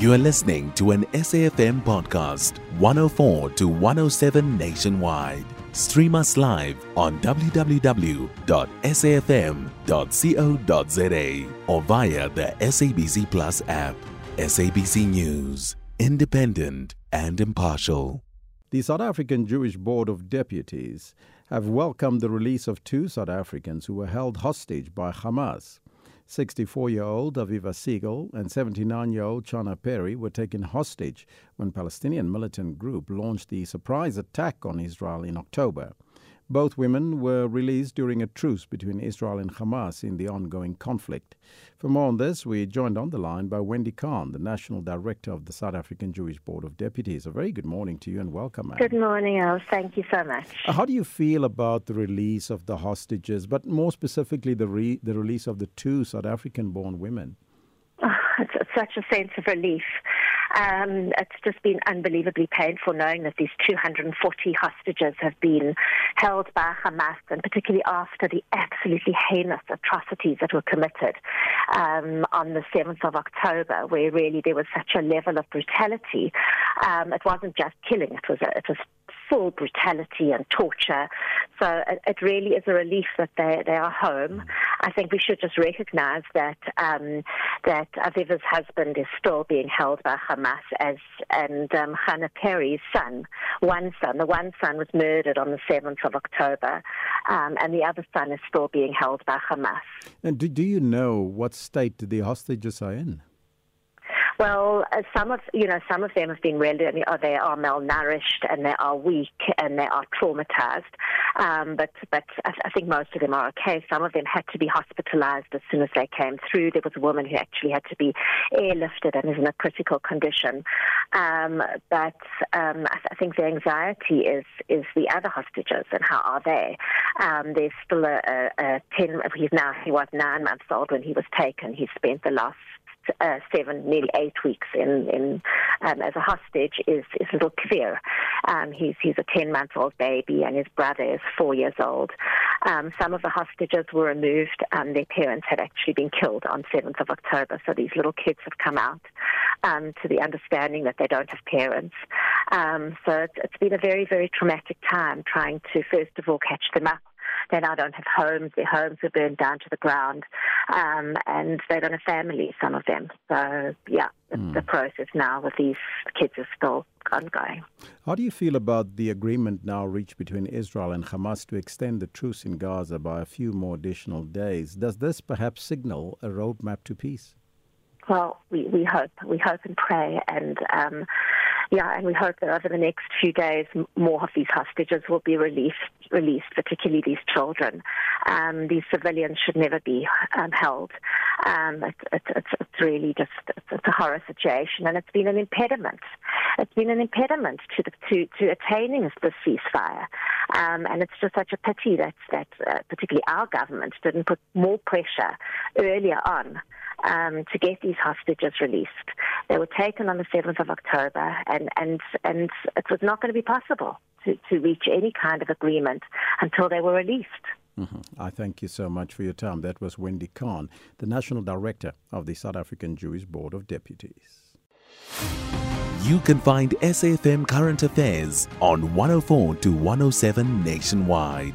You are listening to an SAFM podcast, 104 to 107 nationwide. Stream us live on www.safm.co.za or via the SABC Plus app. SABC News, independent and impartial. The South African Jewish Board of Deputies have welcomed the release of two South Africans who were held hostage by Hamas. 64 year old Aviva Siegel and 79 year old Channah Peri were taken hostage when Palestinian militant group launched the surprise attack on Israel in October. Both women were released during a truce between Israel and Hamas in the ongoing conflict. For more on this, we joined on the line by Wendy Kahn, the National Director of the South African Jewish Board of Deputies. A very good morning to you and welcome. Good morning, Al. Thank you so much. Uh, how do you feel about the release of the hostages, but more specifically, the, re- the release of the two South African born women? Oh, it's, it's such a sense of relief. Um, it's just been unbelievably painful knowing that these 240 hostages have been held by Hamas, and particularly after the absolutely heinous atrocities that were committed um, on the 7th of October, where really there was such a level of brutality. Um, it wasn't just killing; it was a, it was full brutality and torture. So it, it, really is a relief that they, they are home. I think we should just recognize that um, that Aviva's husband is still being held by Hamas as and um, Channah Peri's son, one son, the one son was murdered on the 7th of October, um, and the other son is still being held by Hamas. And do, do you know what state the hostages are in? Well, uh, some of you know some of them have been really I mean, oh, they are malnourished and they are weak and they are traumatized. Um, but but I, I think most of them are okay. Some of them had to be hospitalized as soon as they came through. There was a woman who actually had to be airlifted and is in a critical condition. Um, but um, I, I think the anxiety is is the other hostages and how are they? Um, there's still a, a, a ten. He's now he was nine months old when he was taken. He spent the last uh, seven, nearly eight weeks in, in um, as a hostage is, is little Kfir. Um, he's, he's a 10 month old baby and his brother is four years old. Um, some of the hostages were removed. Um, their parents had actually been killed on 7th of October. So these little kids have come out um, to the understanding that they don't have parents. Um, so it's, it's been a very, very traumatic time trying to, first of all, catch them up they now don't have homes. Their homes were burned down to the ground, um, and they don't have families. Some of them. So yeah, the, mm. the process now with these kids is still ongoing. How do you feel about the agreement now reached between Israel and Hamas to extend the truce in Gaza by a few more additional days? Does this perhaps signal a roadmap to peace? Well, we, we hope, we hope and pray, and um, yeah, and we hope that over the next few days, more of these hostages will be released, released particularly these children. Um, these civilians should never be um, held. Um, it, it, it's, it's really just it's, it's, a horror situation, and it's been an impediment. It's been an impediment to the, to, to attaining the ceasefire, um, and it's just such a pity that that uh, particularly our government didn't put more pressure earlier on um, to get these hostages released. They were taken on the 7th of October, and, and, and it was not going to be possible to, to reach any kind of agreement until they were released. Mm-hmm. I thank you so much for your time. That was Wendy Kahn, the National Director of the South African Jewish Board of Deputies. You can find SAFM Current Affairs on 104 to 107 nationwide.